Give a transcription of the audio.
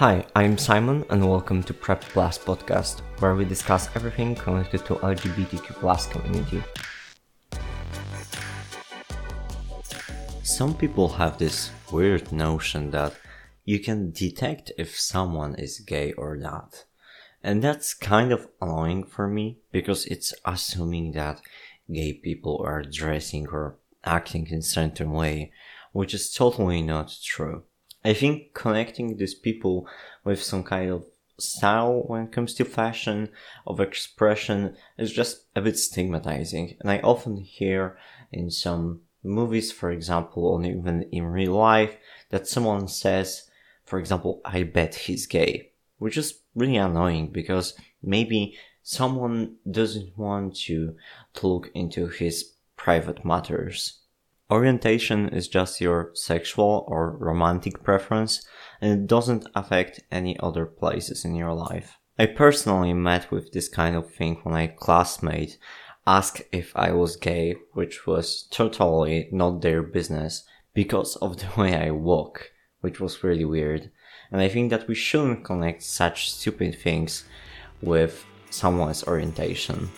Hi, I'm Simon and welcome to Prep Plus podcast, where we discuss everything connected to LGBTQ plus community. Some people have this weird notion that you can detect if someone is gay or not. And that's kind of annoying for me because it's assuming that gay people are dressing or acting in certain way, which is totally not true. I think connecting these people with some kind of style when it comes to fashion, of expression, is just a bit stigmatizing. And I often hear in some movies, for example, or even in real life, that someone says, for example, I bet he's gay, which is really annoying because maybe someone doesn't want to look into his private matters. Orientation is just your sexual or romantic preference and it doesn't affect any other places in your life. I personally met with this kind of thing when a classmate asked if I was gay, which was totally not their business because of the way I walk, which was really weird. And I think that we shouldn't connect such stupid things with someone's orientation.